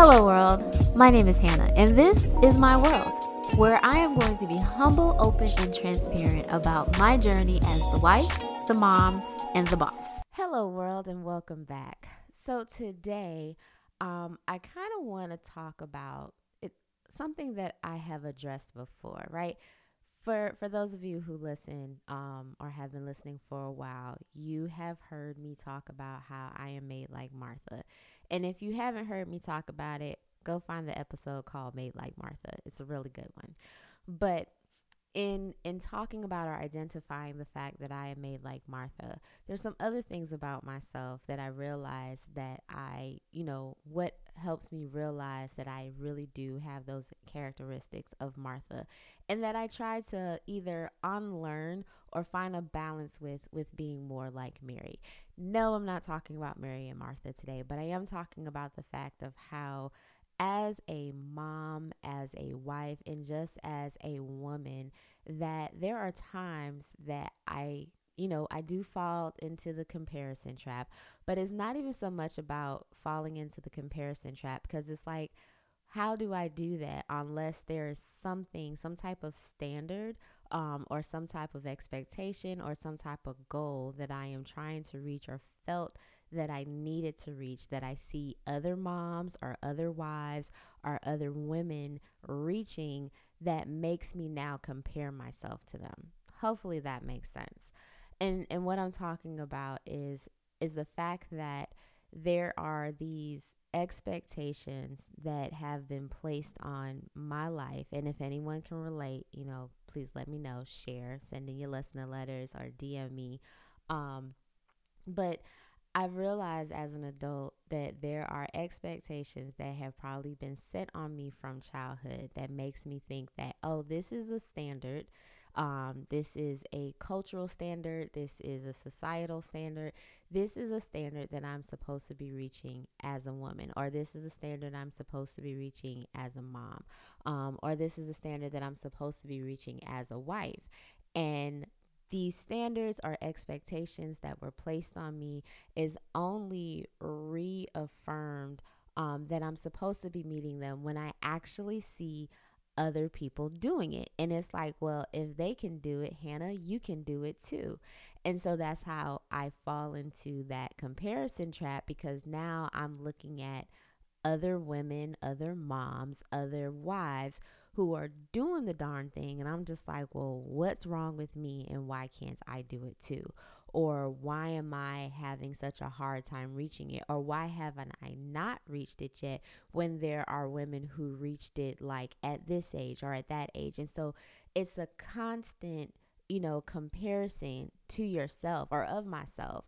Hello, world. My name is Hannah, and this is my world, where I am going to be humble, open, and transparent about my journey as the wife, the mom, and the boss. Hello, world, and welcome back. So, today, um, I kind of want to talk about it, something that I have addressed before, right? For, for those of you who listen um, or have been listening for a while, you have heard me talk about how I am made like Martha. And if you haven't heard me talk about it, go find the episode called Made Like Martha. It's a really good one. But in in talking about or identifying the fact that I am made like Martha, there's some other things about myself that I realized that I, you know, what helps me realize that I really do have those characteristics of Martha and that I try to either unlearn or find a balance with with being more like Mary. No, I'm not talking about Mary and Martha today, but I am talking about the fact of how as a mom, as a wife, and just as a woman, that there are times that I, you know, I do fall into the comparison trap, but it's not even so much about falling into the comparison trap because it's like, how do I do that unless there is something, some type of standard um, or some type of expectation or some type of goal that I am trying to reach or felt that I needed to reach that I see other moms or other wives or other women reaching that makes me now compare myself to them. Hopefully that makes sense. And and what I'm talking about is is the fact that there are these expectations that have been placed on my life and if anyone can relate you know please let me know share sending your listener letters or dm me um but I've realized as an adult that there are expectations that have probably been set on me from childhood that makes me think that, oh, this is a standard. Um, this is a cultural standard. This is a societal standard. This is a standard that I'm supposed to be reaching as a woman, or this is a standard I'm supposed to be reaching as a mom, um, or this is a standard that I'm supposed to be reaching as a wife. And these standards or expectations that were placed on me is only reaffirmed um, that I'm supposed to be meeting them when I actually see other people doing it. And it's like, well, if they can do it, Hannah, you can do it too. And so that's how I fall into that comparison trap because now I'm looking at other women, other moms, other wives who are doing the darn thing. And I'm just like, well, what's wrong with me and why can't I do it too? Or why am I having such a hard time reaching it? Or why haven't I not reached it yet when there are women who reached it like at this age or at that age? And so it's a constant, you know, comparison to yourself or of myself.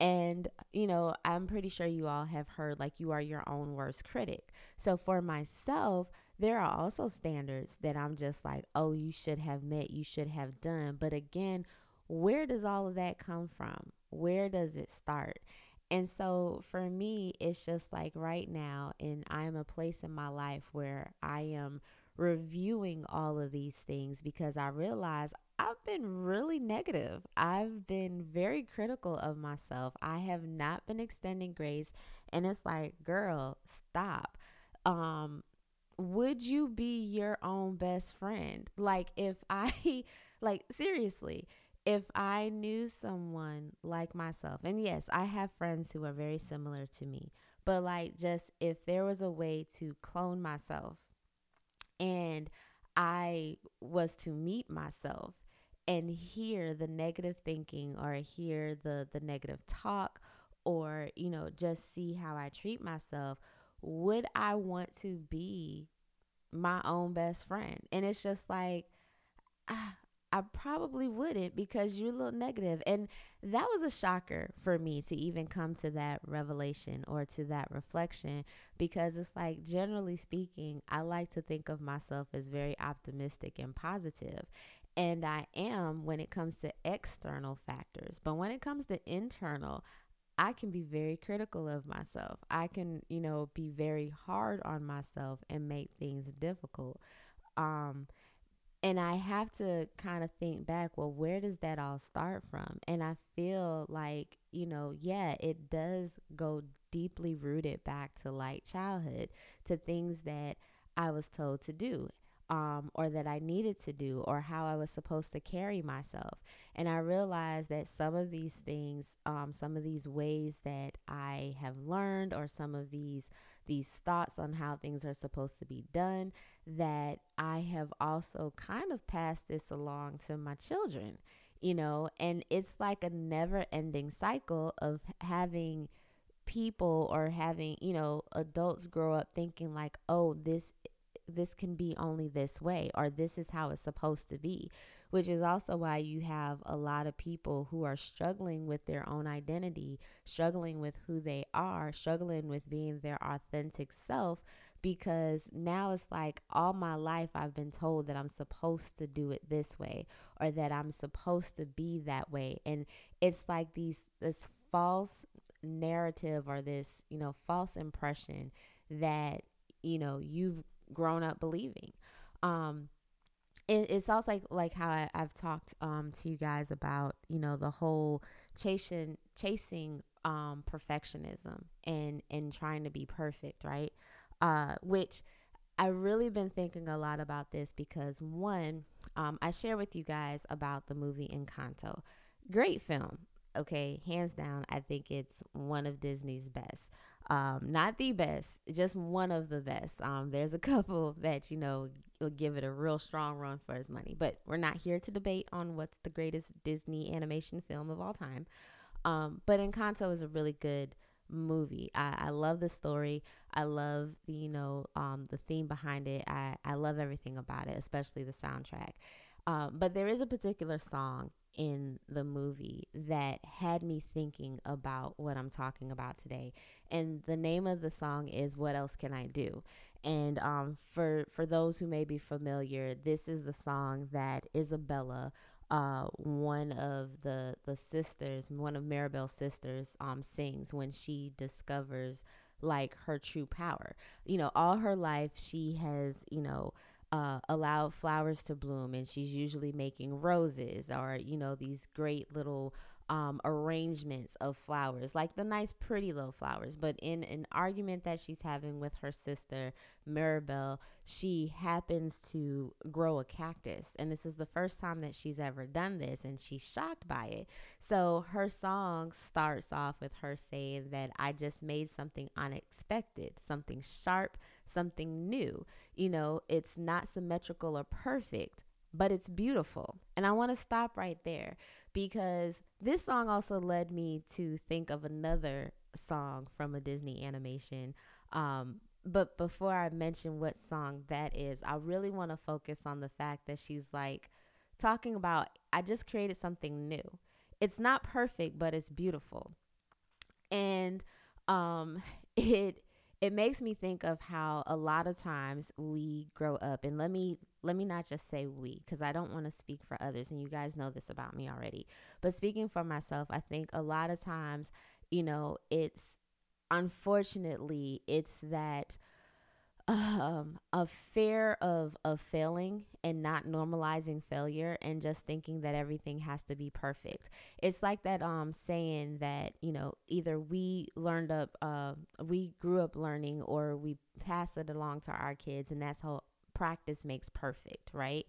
And, you know, I'm pretty sure you all have heard like you are your own worst critic. So for myself, there are also standards that I'm just like, oh, you should have met, you should have done. But again, where does all of that come from? Where does it start? And so for me, it's just like right now, and I am a place in my life where I am reviewing all of these things because I realize I've been really negative. I've been very critical of myself. I have not been extending grace. And it's like, girl, stop. Um, would you be your own best friend? Like, if I, like, seriously, if I knew someone like myself, and yes, I have friends who are very similar to me, but like, just if there was a way to clone myself and I was to meet myself and hear the negative thinking or hear the the negative talk or you know just see how I treat myself would I want to be my own best friend? And it's just like, ah, I probably wouldn't because you're a little negative. And that was a shocker for me to even come to that revelation or to that reflection because it's like, generally speaking, I like to think of myself as very optimistic and positive. And I am when it comes to external factors. But when it comes to internal, I can be very critical of myself. I can, you know, be very hard on myself and make things difficult. Um, and I have to kind of think back, well, where does that all start from? And I feel like, you know, yeah, it does go deeply rooted back to like childhood, to things that I was told to do um, or that I needed to do, or how I was supposed to carry myself. And I realized that some of these things, um, some of these ways that I have learned, or some of these these thoughts on how things are supposed to be done, that I have also kind of passed this along to my children. You know, and it's like a never ending cycle of having people or having, you know, adults grow up thinking like, oh, this this can be only this way or this is how it's supposed to be which is also why you have a lot of people who are struggling with their own identity struggling with who they are struggling with being their authentic self because now it's like all my life I've been told that I'm supposed to do it this way or that I'm supposed to be that way and it's like these this false narrative or this you know false impression that you know you've grown up believing. Um, it, it sounds like like how I, have talked um, to you guys about you know the whole chasing chasing um, perfectionism and and trying to be perfect, right? Uh, which I've really been thinking a lot about this because one, um, I share with you guys about the movie Encanto. Great film, okay, hands down. I think it's one of Disney's best. Um, not the best, just one of the best. Um, there's a couple that, you know, will give it a real strong run for its money. But we're not here to debate on what's the greatest Disney animation film of all time. Um, but Encanto is a really good movie. I, I love the story. I love the, you know, um, the theme behind it. I, I love everything about it, especially the soundtrack. Um, but there is a particular song in the movie that had me thinking about what I'm talking about today. And the name of the song is What Else Can I Do? And um, for for those who may be familiar, this is the song that Isabela, uh, one of the the sisters, one of Mirabel's sisters, um, sings when she discovers like her true power. You know, all her life she has, you know, uh, allow flowers to bloom and she's usually making roses or you know these great little um, arrangements of flowers, like the nice, pretty little flowers. But in an argument that she's having with her sister, Mirabel, she happens to grow a cactus. And this is the first time that she's ever done this, and she's shocked by it. So her song starts off with her saying that I just made something unexpected, something sharp, something new. You know, it's not symmetrical or perfect, but it's beautiful. And I want to stop right there because this song also led me to think of another song from a Disney animation. Um, but before I mention what song that is, I really want to focus on the fact that she's like talking about, I just created something new. It's not perfect, but it's beautiful. And um, it it makes me think of how a lot of times we grow up and let me let me not just say we because i don't want to speak for others and you guys know this about me already but speaking for myself i think a lot of times you know it's unfortunately it's that um, a fear of of failing and not normalizing failure and just thinking that everything has to be perfect. It's like that um saying that you know either we learned up uh we grew up learning or we pass it along to our kids and that's how practice makes perfect, right?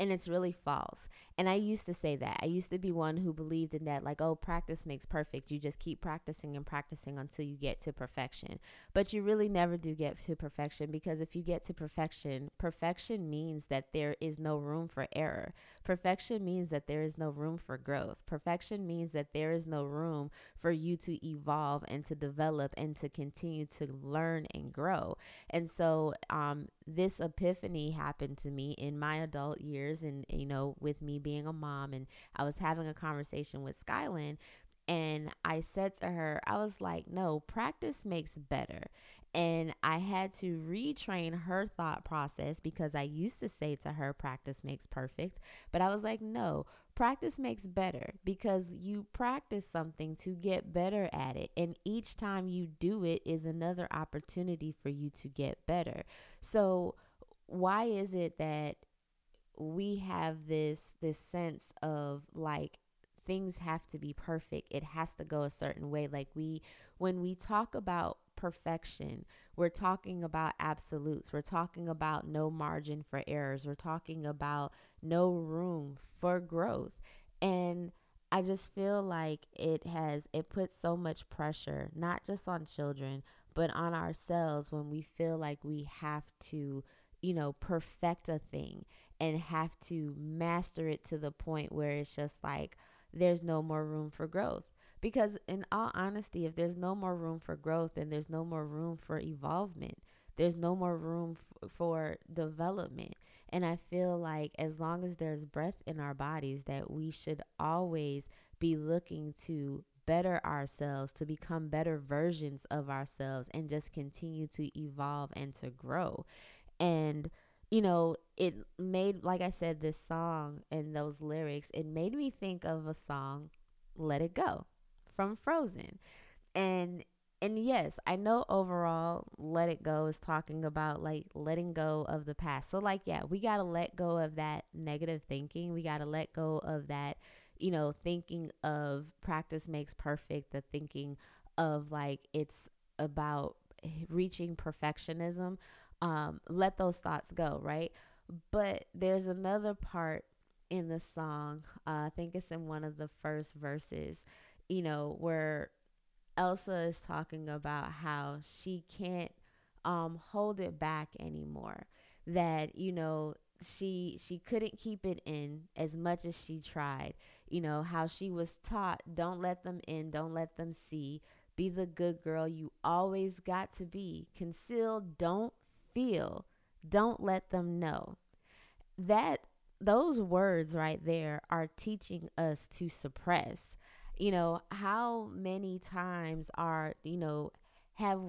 And it's really false. And I used to say that. I used to be one who believed in that, like, oh, practice makes perfect. You just keep practicing and practicing until you get to perfection. But you really never do get to perfection because if you get to perfection, perfection means that there is no room for error. Perfection means that there is no room for growth. Perfection means that there is no room for you to evolve and to develop and to continue to learn and grow. And so, um, this epiphany happened to me in my adult years and you know with me being a mom and I was having a conversation with Skylin and I said to her, I was like, no, practice makes better. And I had to retrain her thought process because I used to say to her, practice makes perfect. But I was like, no, practice makes better because you practice something to get better at it. And each time you do it is another opportunity for you to get better. So, why is it that we have this this sense of like things have to be perfect. It has to go a certain way. Like we when we talk about perfection, we're talking about absolutes. We're talking about no margin for errors. We're talking about no room for growth. And I just feel like it has it puts so much pressure not just on children but on ourselves when we feel like we have to you know perfect a thing and have to master it to the point where it's just like there's no more room for growth because in all honesty if there's no more room for growth and there's no more room for evolvement there's no more room f- for development and I feel like as long as there's breath in our bodies, that we should always be looking to better ourselves, to become better versions of ourselves, and just continue to evolve and to grow. And, you know, it made, like I said, this song and those lyrics, it made me think of a song, Let It Go from Frozen. And and yes, I know overall let it go is talking about like letting go of the past. So like yeah, we got to let go of that negative thinking. We got to let go of that, you know, thinking of practice makes perfect, the thinking of like it's about reaching perfectionism. Um let those thoughts go, right? But there's another part in the song. Uh, I think it's in one of the first verses, you know, where Elsa is talking about how she can't um, hold it back anymore. That you know she she couldn't keep it in as much as she tried. You know how she was taught, don't let them in, don't let them see. Be the good girl you always got to be. Conceal, don't feel. Don't let them know. That those words right there are teaching us to suppress you know, how many times are, you know, have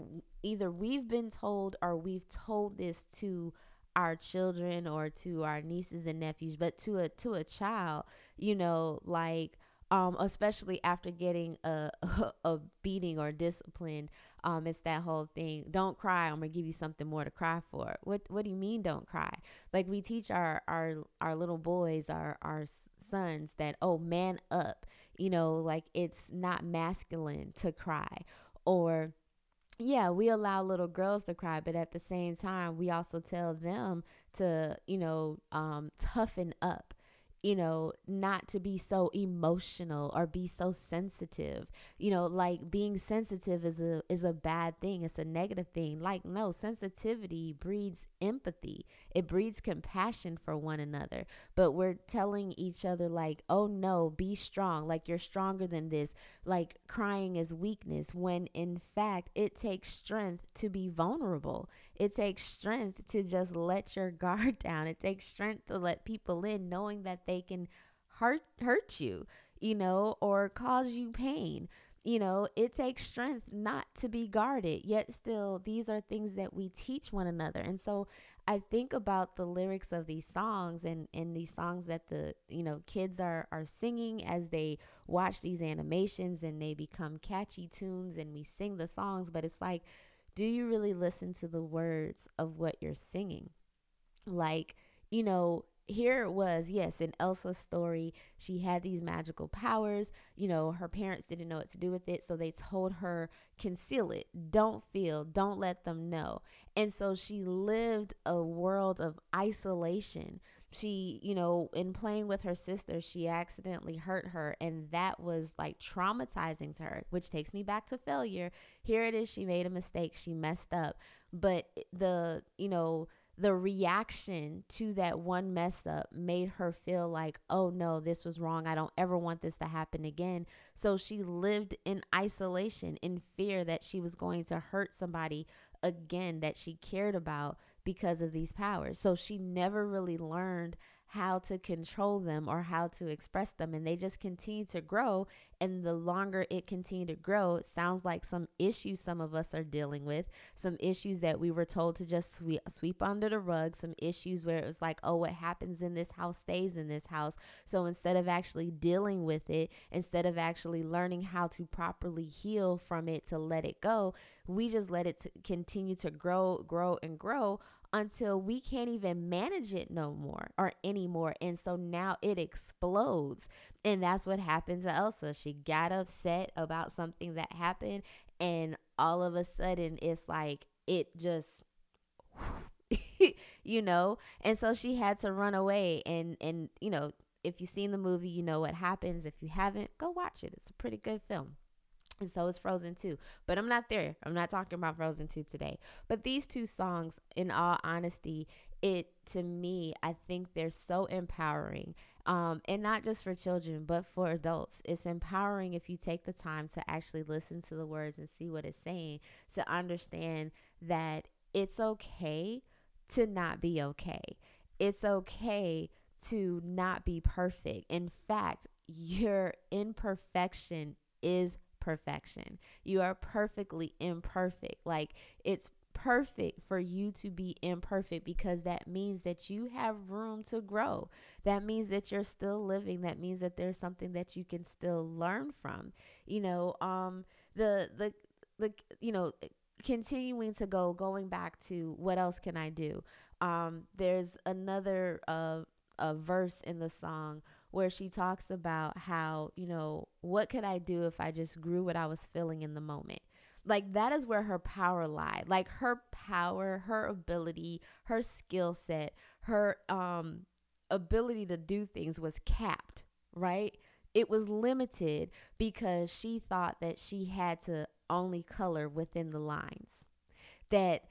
either we've been told or we've told this to our children or to our nieces and nephews, but to a to a child, you know, like um, especially after getting a, a beating or discipline, um, it's that whole thing. Don't cry. I'm gonna give you something more to cry for. What What do you mean? Don't cry? Like we teach our our our little boys, our our sons that oh man up you know, like it's not masculine to cry or yeah, we allow little girls to cry, but at the same time, we also tell them to, you know, um, toughen up you know, not to be so emotional or be so sensitive. You know, like being sensitive is a is a bad thing. It's a negative thing. Like no, sensitivity breeds empathy. It breeds compassion for one another. But we're telling each other like, "Oh no, be strong. Like you're stronger than this." Like crying is weakness when in fact it takes strength to be vulnerable. It takes strength to just let your guard down. It takes strength to let people in knowing that they can hurt hurt you, you know, or cause you pain. You know, it takes strength not to be guarded. Yet still these are things that we teach one another. And so I think about the lyrics of these songs and and these songs that the, you know, kids are are singing as they watch these animations and they become catchy tunes and we sing the songs, but it's like do you really listen to the words of what you're singing? Like, you know, here it was, yes, in Elsa's story, she had these magical powers. You know, her parents didn't know what to do with it, so they told her, conceal it, don't feel, don't let them know. And so she lived a world of isolation she, you know, in playing with her sister, she accidentally hurt her. And that was like traumatizing to her, which takes me back to failure. Here it is. She made a mistake. She messed up. But eh, the, you know, the reaction to that one mess up made her feel like, oh no, this was wrong. I don't ever want this to happen again. So she lived in isolation, in fear that she was going to hurt somebody again that she cared about because of these powers. So she never really learned how to control them or how to express them and they just continue to grow. And the longer it continue to grow it sounds like some issues some of us are dealing with some issues that we were told to just sweep, sweep under the rug some issues where it was like oh what happens in this house stays in this house. So instead of actually dealing with it instead of actually learning how to properly heal from it to let it go we just let it continue to grow grow and grow until we can't even manage it no more or anymore. And so now it explodes. And that's what happened to Elsa. She got upset about something that happened. And all of a sudden, it's like it just. you know and so she had to run away and and you know if you've seen the movie, you know what happens. If you haven't, go watch it. It's a pretty good film. And so is Frozen 2. But I'm not there. I'm not talking about Frozen 2 today. But these two songs, in all honesty, it to me, I think they're so empowering. Um, and not just for children, but for adults. It's empowering if you take the time to actually listen to the words and see what it's saying, to understand that it's okay to not be okay. It's okay to not be perfect. In fact, your imperfection is perfection. You are perfectly imperfect. Like it's perfect for you to be imperfect because that means that you have room to grow. That means that you're still living. That means that there's something that you can still learn from. You know, um the the the you know continuing to go going back to what else can I do? Um there's another uh a verse in the song where she talks about how, you know, what could I do if I just grew what I was feeling in the moment? Like that is where her power lied. Like her power, her ability, her skill set, her um ability to do things was capped, right? It was limited because she thought that she had to only color within the lines. That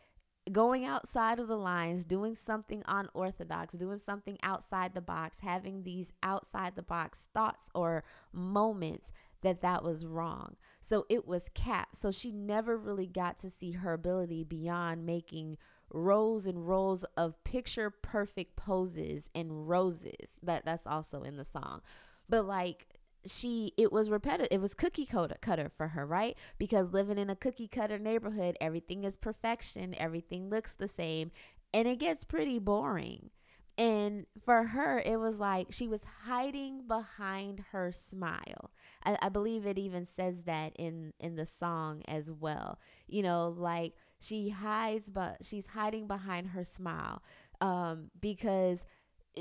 going outside of the lines, doing something unorthodox, doing something outside the box, having these outside the box thoughts or moments that that was wrong. So it was capped. So she never really got to see her ability beyond making rows and rows of picture perfect poses and roses. That that's also in the song. But like she it was repetitive it was cookie cutter cutter for her right? Because living in a cookie cutter neighborhood everything is perfection everything looks the same and it gets pretty boring. And for her it was like she was hiding behind her smile. I, I believe it even says that in in the song as well. You know like she hides but she's hiding behind her smile um because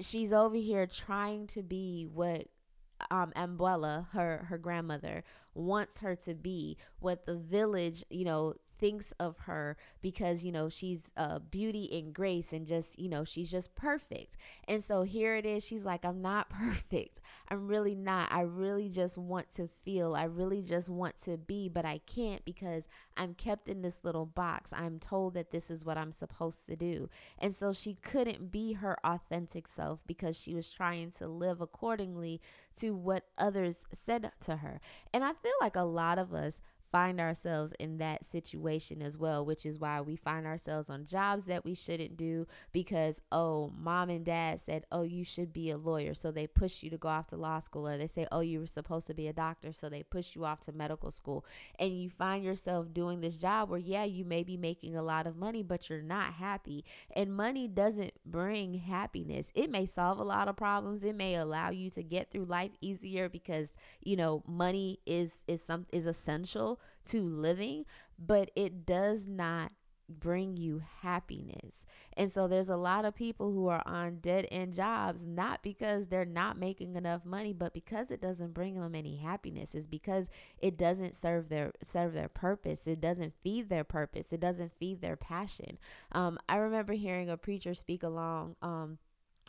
she's over here trying to be what um Abuela, her her grandmother, wants her to be, what the village, you know, thinks of her because you know she's uh beauty and grace and just you know she's just perfect. And so here it is she's like i'm not perfect. I'm really not. I really just want to feel. I really just want to be but i can't because i'm kept in this little box. I'm told that this is what i'm supposed to do. And so she couldn't be her authentic self because she was trying to live accordingly to what others said to her. And i feel like a lot of us find ourselves in that situation as well, which is why we find ourselves on jobs that we shouldn't do because, oh, mom and dad said, oh, you should be a lawyer. So they push you to go off to law school, or they say, oh, you were supposed to be a doctor. So they push you off to medical school. And you find yourself doing this job where, yeah, you may be making a lot of money, but you're not happy. And money doesn't bring happiness. It may solve a lot of problems, it may allow you to get through life easier because, you know, money is, is, some, is essential to living, but it does not bring you happiness. And so there's a lot of people who are on dead end jobs not because they're not making enough money, but because it doesn't bring them any happiness. Is because it doesn't serve their serve their purpose. It doesn't feed their purpose. It doesn't feed their passion. Um, I remember hearing a preacher speak along um,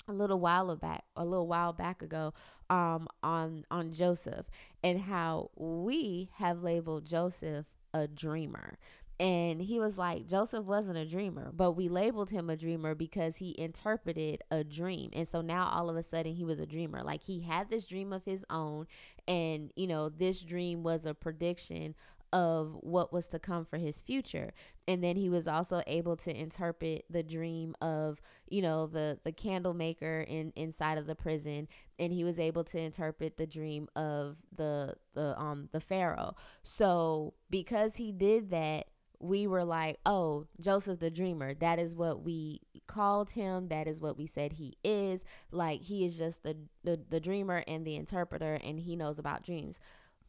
a little while back a little while back ago um on on Joseph and how we have labeled Joseph a dreamer. And he was like Joseph wasn't a dreamer but we labeled him a dreamer because he interpreted a dream. And so now all of a sudden he was a dreamer. Like he had this dream of his own and you know this dream was a prediction of what was to come for his future and then he was also able to interpret the dream of you know the the candle maker in inside of the prison and he was able to interpret the dream of the the um the pharaoh so because he did that we were like, oh, Joseph the dreamer. That is what we called him. That is what we said he is. Like he is just the the, the dreamer and the interpreter, and he knows about dreams.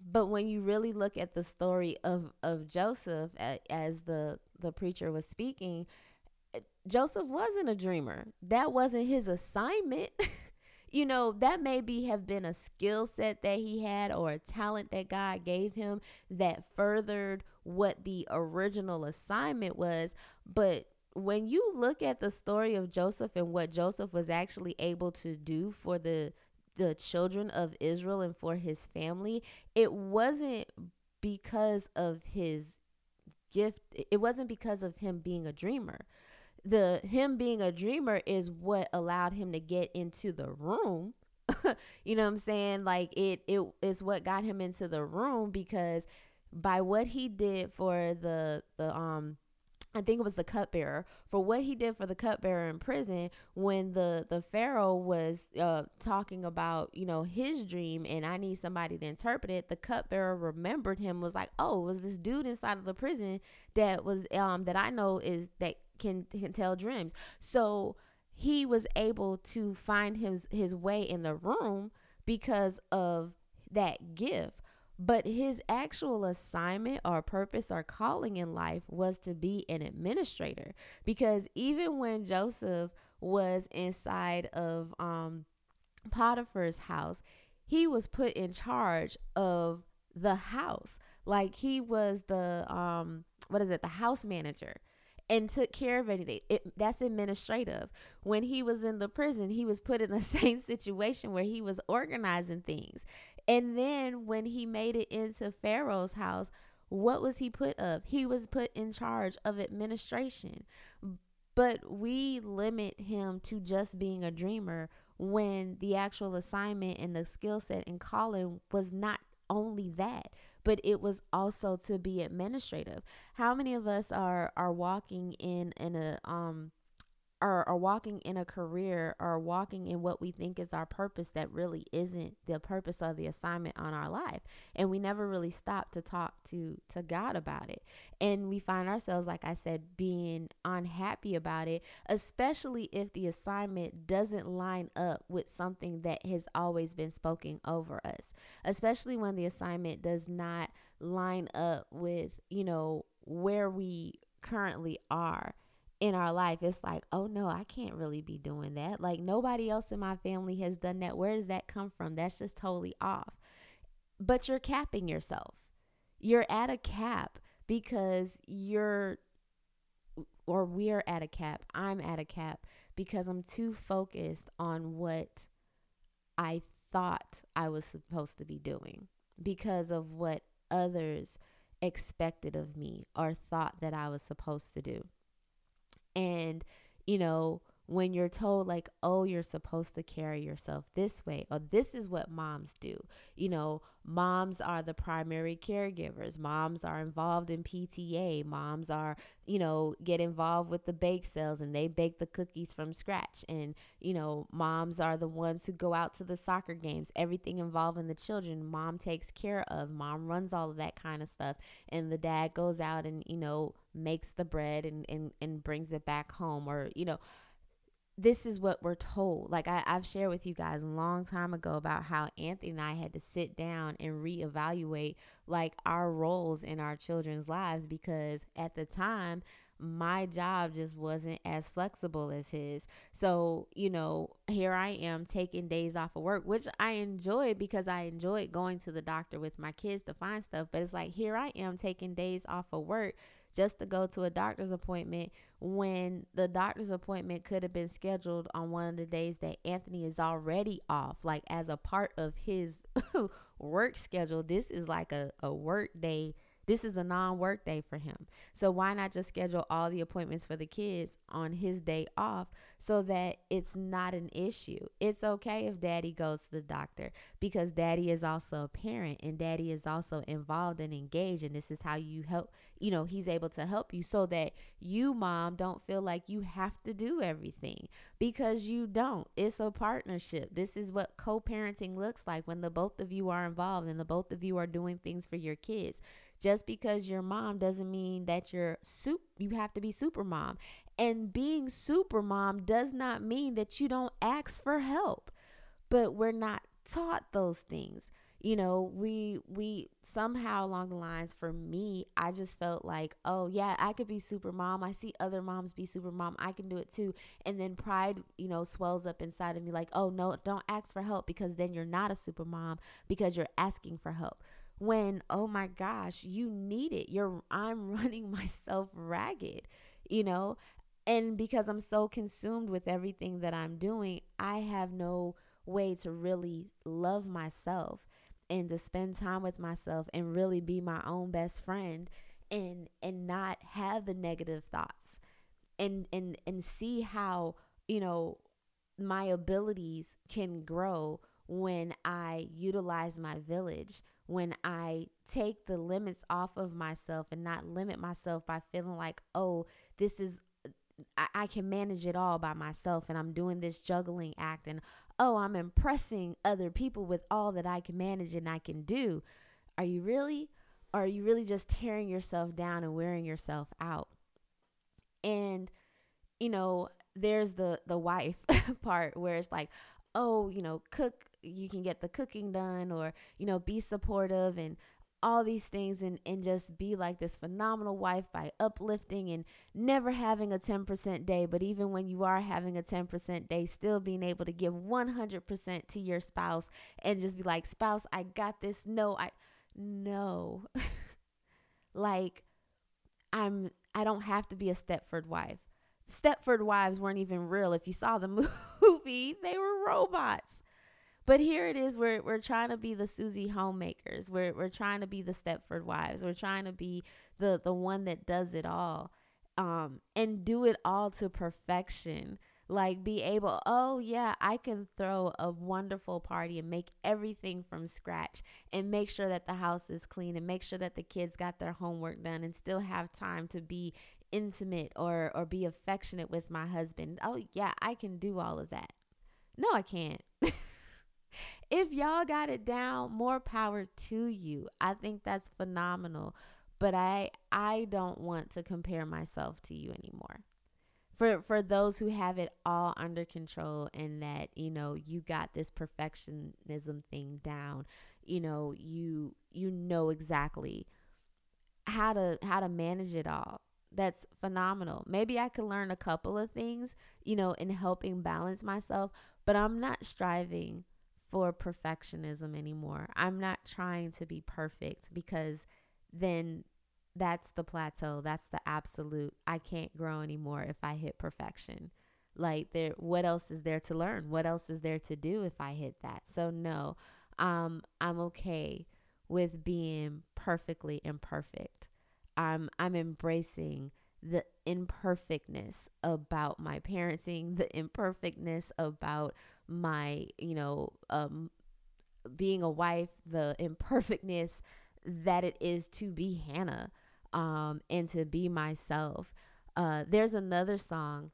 But when you really look at the story of of Joseph as the the preacher was speaking, eh, Joseph wasn't a dreamer. That wasn't his assignment. you know, that maybe have been a skill set that he had or a talent that God gave him that furthered what the original assignment was. But when you look at the story of Joseph and what Joseph was actually able to do for the the children of Israel and for his family, it wasn't because of his gift. It wasn't because of him being a dreamer the him being a dreamer is what allowed him to get into the room you know what i'm saying like it it is what got him into the room because by what he did for the the um I think it was the cupbearer for what he did for the cupbearer in prison when the the pharaoh was uh, talking about you know his dream and I need somebody to interpret it. The cupbearer remembered him was like, oh, it was this dude inside of the prison that was um that I know is that can can tell dreams. So he was able to find his his way in the room because of that gift. But his actual assignment or purpose or calling in life was to be an administrator. Because even when Joseph was inside of um, Potiphar's house, he was put in charge of the house. Like he was the um, what is it, the house manager and took care of anything. It, that's administrative. When he was in the prison, he was put in the same situation where he was organizing things. And then when he made it into Pharaoh's house, what was he put of? He was put in charge of administration. But we limit him to just being a dreamer when the actual assignment and the skill set and calling was not only that but it was also to be administrative. How many of us are are walking in in a um are, are walking in a career or walking in what we think is our purpose that really isn't the purpose of the assignment on our life. And we never really stop to talk to to god about it. And we find ourselves like i said being unhappy about it especially if the assignment doesn't line up with something that has always been spoken over us. Especially when the assignment does not line up with you know where we currently are in our life, it's like, oh no, I can't really be doing that. Like nobody else in my family has done that. Where does that come from? That's just totally off. But you're capping yourself. You're at a cap because you're, or we're at a cap. I'm at a cap because I'm too focused on what I thought I was supposed to be doing because of what others expected of me or thought that I was supposed to do. And, you know, when you're told like oh you're supposed to carry yourself this way or this is what moms do. You know moms are the primary caregivers. Moms are involved in pta moms are you know get involved with the bake sales and they bake the cookies from scratch. And you know moms are the ones who go out to the soccer games everything involving the children. Mom takes care of mom runs all of that kind of stuff. And the dad goes out and you know makes the bread and and, and brings it back home or you know this is what we're told. Like I, have shared with you guys a long time ago about how Anthony and I had to sit down and reevaluate like our roles in our children's lives because at the time my job just wasn't as flexible as his. So, you know, here I am taking days off of work, which I enjoyed because I enjoyed going to the doctor with my kids to find stuff. But it's like, here I am taking days off of work just to go to a doctor's appointment when the doctor's appointment could have been scheduled on one of the days that Anthony is already off, like as a part of his work schedule. This is like a, a work day this is a non work day for him. So why not just schedule all the appointments for the kids on his day off so that it's not an issue? It's okay if daddy goes to the doctor because daddy is also a parent and daddy is also involved and engaged. And this is how you help, you know, he's able to help you so that you, mom, don't feel like you have to do everything because you don't. It's a partnership. This is what co parenting looks like when the both of you are involved and the both of you are doing things for your kids. Just because you're mom doesn't mean that you're soup you have to be super mom. And being super mom does not mean that you don't ask for help. But we're not taught those things. you know, we we somehow along the lines for me, I just felt like, oh yeah, I could be super mom. I see other moms be super mom. I can do it too. And then pride, you know, swells up inside of me like, oh no, don't ask for help because then you're not a super mom because you're asking for help. When oh my gosh, you need it. You're I'm running myself ragged, you know? And because I'm so consumed with everything that I'm doing, I have no way to really love myself and to spend time with myself and really be my own best friend and and not have the negative thoughts and and and see how you know my abilities can grow when I utilize my village, when I take the limits off of myself and not limit myself by feeling like, oh, this is I, I, can manage it all by myself and I'm doing this juggling act and oh, I'm impressing other people with all that I can manage and I can do. Are you really? Or are you really just tearing yourself down and wearing yourself out? And, you know, there's the the wife part where it's like, oh, you know, cook, you can get the cooking done or, you know, be supportive and all these things and, and just be like this phenomenal wife by uplifting and never having a 10% day. But even when you are having a 10% day, still being able to give 100% to your spouse and just be like, spouse, I got this. No, I, no. like, I'm, I don't have to be a Stepford wife. Stepford wives weren't even real. If you saw the movie, they were robots. But here it is, we're we're trying to be the Susie homemakers. We're we're trying to be the Stepford wives. We're trying to be the the one that does it all. Um, and do it all to perfection. Like be able, oh yeah, I can throw a wonderful party and make everything from scratch and make sure that the house is clean and make sure that the kids got their homework done and still have time to be intimate or or be affectionate with my husband. Oh yeah, I can do all of that. No, I can't. If y'all got it down, more power to you. I think that's phenomenal. But I I don't want to compare myself to you anymore. For for those who have it all under control and that, you know, you got this perfectionism thing down, you know, you you know exactly how to how to manage it all that's phenomenal. Maybe I could learn a couple of things, you know, in helping balance myself, but I'm not striving for perfectionism anymore. I'm not trying to be perfect because then that's the plateau. That's the absolute. I can't grow anymore if I hit perfection. Like there what else is there to learn? What else is there to do if I hit that? So no. Um I'm okay with being perfectly imperfect. I'm I'm embracing the imperfectness about my parenting, the imperfectness about my, you know, um, being a wife, the imperfectness that it is to be Hannah um, and to be myself. Uh, there's another song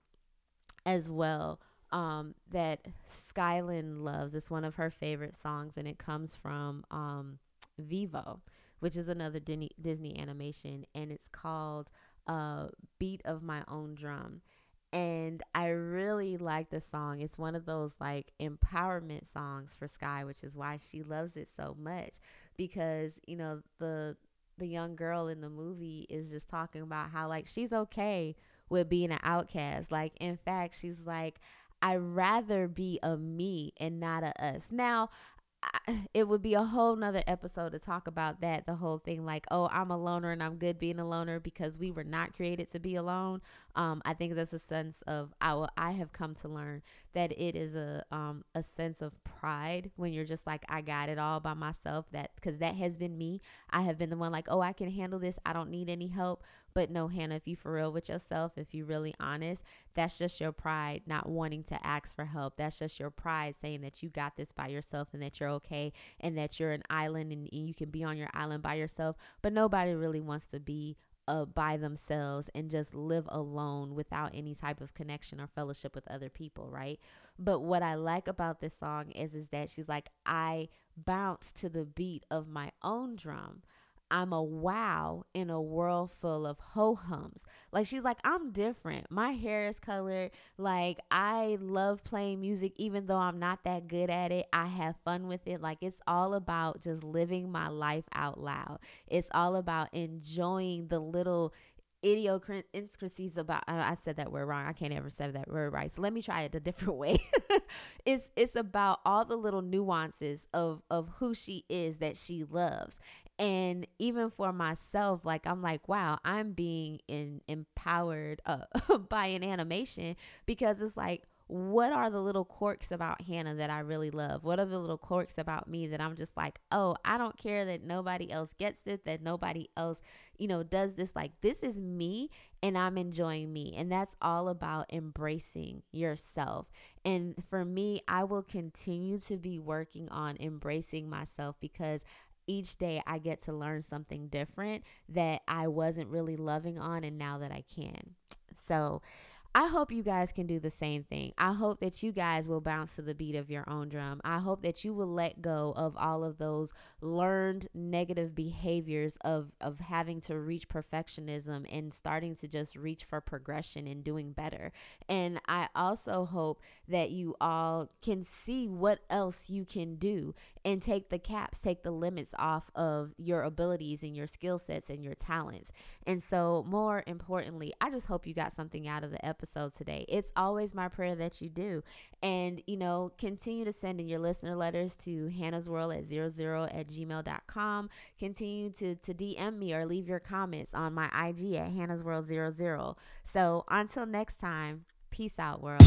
as well um, that Skylin loves. It's one of her favorite songs, and it comes from um, Vivo, which is another Disney, Disney animation, and it's called uh, Beat of My Own Drum and I really like the song. It's one of those like empowerment songs for Sky, which is why she loves it so much because, you know, the the young girl in the movie is just talking about how like she's okay with being an outcast. Like in fact, she's like I'd rather be a me and not a us. Now, it would be a whole nother episode to talk about that the whole thing like oh i'm a loner and i'm good being a loner because we were not created to be alone. Um, i think there's a sense of I, I have come to learn that it is a um, a sense of pride when you're just like i got it all by myself that because that has been me. I have been the one like oh i can handle this. I don't need any help but no, Hannah, if you for real with yourself, if you really honest, that's just your pride not wanting to ask for help. That's just your pride saying that you got this by yourself and that you're okay and that you're an island and, and you can be on your island by yourself. But nobody really wants to be uh, by themselves and just live alone without any type of connection or fellowship with other people, right? But what I like about this song is is that she's like I bounce to the beat of my own drum. I'm a wow in a world full of ho hums. Like she's like, I'm different. My hair is colored. Like I love playing music, even though I'm not that good at it. I have fun with it. Like it's all about just living my life out loud. It's all about enjoying the little idiosyncrasies about I said that word wrong. I can't ever say that word right. So let me try it a different way. it's it's about all the little nuances of of who she is that she loves. And even for myself, like I'm like, wow, I'm being in, empowered uh, by an animation because it's like what are the little quirks about Hannah that I really love? What are the little quirks about me that I'm just like, oh, I don't care that nobody else gets it, that nobody else, you know, does this. Like, this is me and I'm enjoying me. And that's all about embracing yourself. And for me, I will continue to be working on embracing myself because each day I get to learn something different that I wasn't really loving on and now that I can. So, I hope you guys can do the same thing. I hope that you guys will bounce to the beat of your own drum. I hope that you will let go of all of those learned negative behaviors of of having to reach perfectionism and starting to just reach for progression and doing better. And I also hope that you all can see what else you can do and take the caps, take the limits off of your abilities and your skill sets and your talents. And so, more importantly, I just hope you got something out of the episode today. It's always my prayer that you do. And, you know, continue to send in your listener letters to Hannah's World at zero zero at gmail.com. Continue to, to DM me or leave your comments on my IG at Hannah's World zero zero. So, until next time, peace out, world.